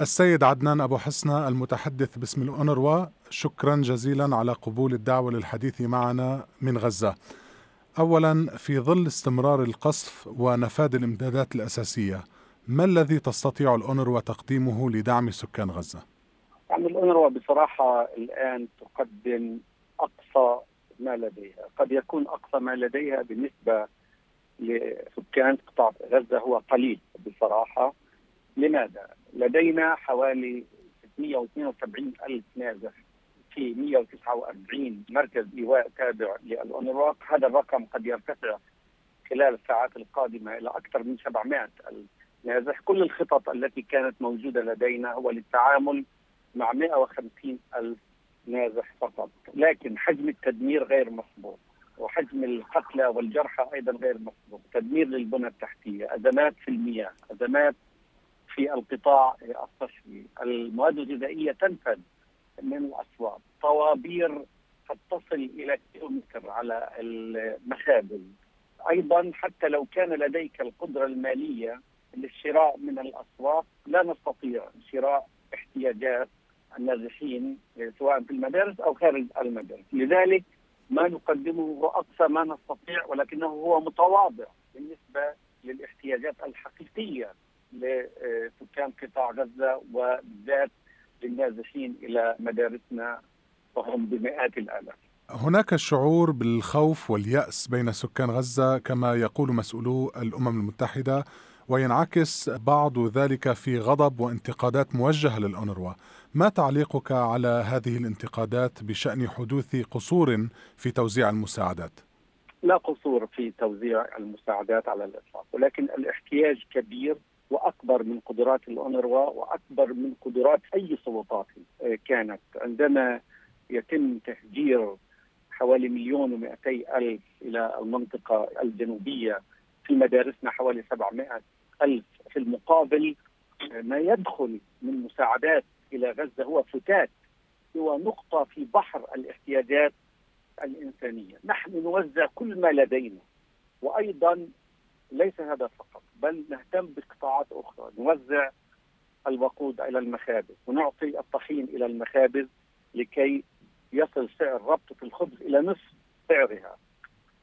السيد عدنان أبو حسنة المتحدث باسم الأونروا شكرا جزيلا على قبول الدعوة للحديث معنا من غزة أولا في ظل استمرار القصف ونفاذ الإمدادات الأساسية ما الذي تستطيع الأونروا تقديمه لدعم سكان غزة؟ يعني الأونروا بصراحة الآن تقدم أقصى ما لديها قد يكون أقصى ما لديها بالنسبة لسكان قطاع غزة هو قليل بصراحة لماذا؟ لدينا حوالي 672 ألف نازح في 149 مركز إيواء تابع للأونروا هذا الرقم قد يرتفع خلال الساعات القادمة إلى أكثر من 700 ألف نازح. كل الخطط التي كانت موجودة لدينا هو للتعامل مع 150 ألف نازح فقط لكن حجم التدمير غير مسبوق وحجم القتلى والجرحى أيضا غير مسبوق، تدمير للبنى التحتية، أزمات في المياه، أزمات في القطاع الصحي، المواد الغذائية تنفذ من الأسواق، طوابير قد تصل إلى كيلومتر على المخابز. أيضا حتى لو كان لديك القدرة المالية للشراء من الأسواق لا نستطيع شراء احتياجات النازحين سواء في المدارس أو خارج المدارس، لذلك ما نقدمه هو أقصى ما نستطيع ولكنه هو متواضع بالنسبة للاحتياجات الحقيقية. لسكان قطاع غزة وبالذات للنازحين إلى مدارسنا وهم بمئات الآلاف. هناك شعور بالخوف واليأس بين سكان غزة كما يقول مسؤولو الأمم المتحدة وينعكس بعض ذلك في غضب وانتقادات موجهة للأونروا ما تعليقك على هذه الانتقادات بشأن حدوث قصور في توزيع المساعدات؟ لا قصور في توزيع المساعدات على الإطلاق ولكن الاحتياج كبير وأكبر من قدرات الأونروا وأكبر من قدرات أي سلطات كانت. عندما يتم تهجير حوالي مليون ومئتي ألف إلى المنطقة الجنوبية في مدارسنا حوالي 700 ألف في المقابل ما يدخل من مساعدات إلى غزة هو فتات هو نقطة في بحر الاحتياجات الإنسانية، نحن نوزع كل ما لدينا. وأيضا ليس هذا فقط بل نهتم بقطاعات أخرى، نوزع الوقود إلى المخابز ونعطي الطحين إلى المخابز لكي يصل سعر ربطة الخبز إلى نصف سعرها.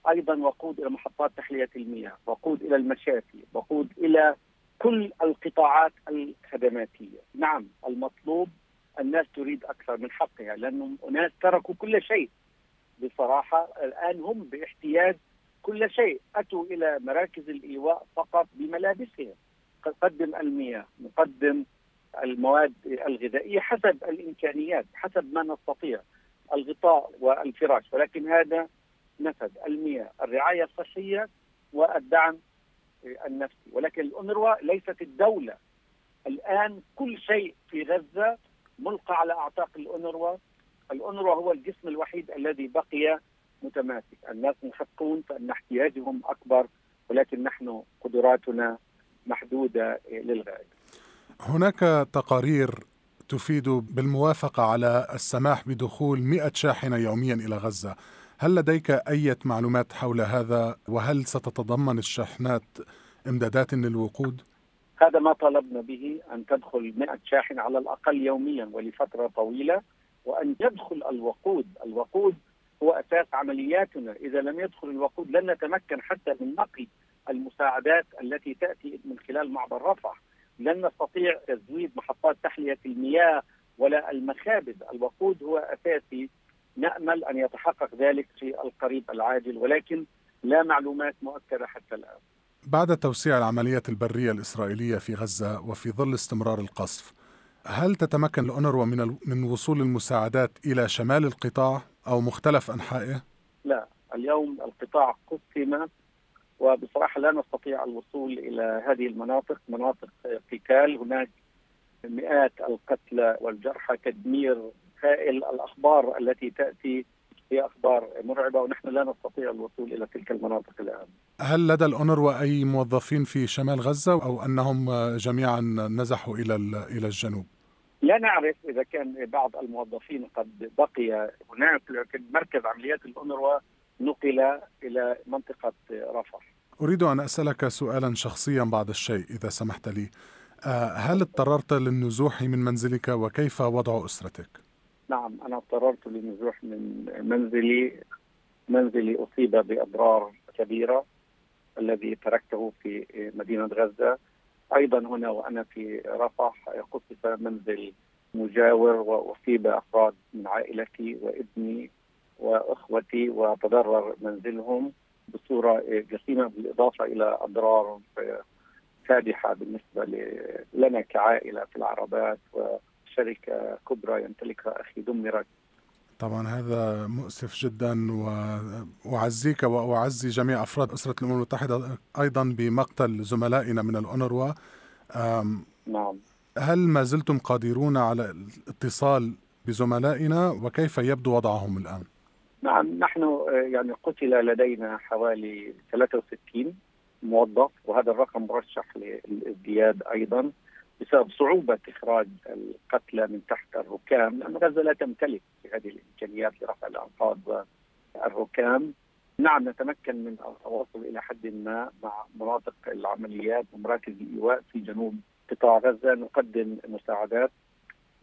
أيضا وقود إلى محطات تحلية المياه، وقود إلى المشافي، وقود إلى كل القطاعات الخدماتية، نعم المطلوب الناس تريد أكثر من حقها لأنهم اناس تركوا كل شيء بصراحة الآن هم باحتياج كل شيء. أتوا إلى مراكز الإيواء فقط بملابسهم. نقدم المياه نقدم المواد الغذائية حسب الإمكانيات حسب ما نستطيع. الغطاء والفراش. ولكن هذا نفذ. المياه الرعاية الصحية والدعم النفسي. ولكن الأونروا ليست الدولة. الآن كل شيء في غزة ملقى على أعتاق الأونروا الأونروا هو الجسم الوحيد الذي بقي متماسك. الناس محقون فإن احتياجهم أكبر ولكن نحن قدراتنا محدودة للغاية. هناك تقارير تفيد بالموافقة على السماح بدخول 100 شاحنة يوميا إلى غزة. هل لديك أي معلومات حول هذا؟ وهل ستتضمن الشاحنات إمدادات للوقود؟ هذا ما طلبنا به أن تدخل 100 شاحن على الأقل يوميا ولفترة طويلة وأن يدخل الوقود. الوقود هو أساس عملياتنا. إذا لم يدخل الوقود لن نتمكن حتى من نقل المساعدات التي تأتي من خلال معبر رفح لن نستطيع تزويد محطات تحلية المياه ولا المخابز. الوقود هو أساسي. نأمل أن يتحقق ذلك في القريب العاجل ولكن لا معلومات مؤكدة حتى الآن. بعد توسيع العمليات البرية الإسرائيلية في غزة وفي ظل استمرار القصف، هل تتمكن الأونروا من من وصول المساعدات إلى شمال القطاع؟ أو مختلف أنحائه؟ لا، اليوم القطاع قسم وبصراحة لا نستطيع الوصول إلى هذه المناطق، مناطق قتال، هناك مئات القتلى والجرحى، تدمير هائل الأخبار التي تأتي هي أخبار مرعبة ونحن لا نستطيع الوصول إلى تلك المناطق الآن. هل لدى الأونروا اي موظفين في شمال غزة أو أنهم جميعا نزحوا إلى إلى الجنوب؟ لا نعرف إذا كان بعض الموظفين قد بقي هناك لكن مركز عمليات الأونروا نقل إلى منطقة رفح. أريد أن أسألك سؤالا شخصيا بعض الشيء إذا سمحت لي. هل اضطررت للنزوح من منزلك وكيف وضع أسرتك؟ نعم أنا اضطررت للنزوح من منزلي منزلي أصيب بأضرار كبيرة الذي تركته في مدينة غزة أيضا هنا وأنا في رفح قصف منزل مجاور وأصيب أفراد من عائلتي وابني وأخوتي وتضرر منزلهم بصورة جسيمة بالإضافة إلى أضرار فادحة بالنسبة لنا كعائلة في العربات وشركة كبرى يمتلكها أخي دمرت طبعا هذا مؤسف جدا وأعزيك وأعزي جميع أفراد أسرة الأمم المتحدة أيضا بمقتل زملائنا من الأونروا. نعم. هل ما زلتم قادرون على الاتصال بزملائنا؟ وكيف يبدو وضعهم الآن؟ نعم نحن آه، يعني قتل لدينا حوالي 63 موظف وهذا الرقم مرشح للإزدياد أيضا. بسبب صعوبة إخراج القتلى من تحت الركام لأن غزة لا تمتلك هذه الإمكانيات لرفع الأنقاض والركام نعم نتمكن من التواصل إلى حد ما مع مناطق العمليات ومراكز الإيواء في جنوب قطاع غزة. نقدم مساعدات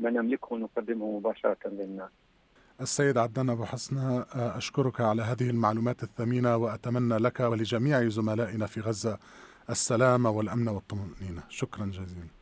ما نملكه نقدمه مباشرة للناس. السيد عدنان أبو حسنة أشكرك على هذه المعلومات الثمينة وأتمنى لك ولجميع زملائنا في غزة السلامة والأمن والطمأنينة. شكرا جزيلا.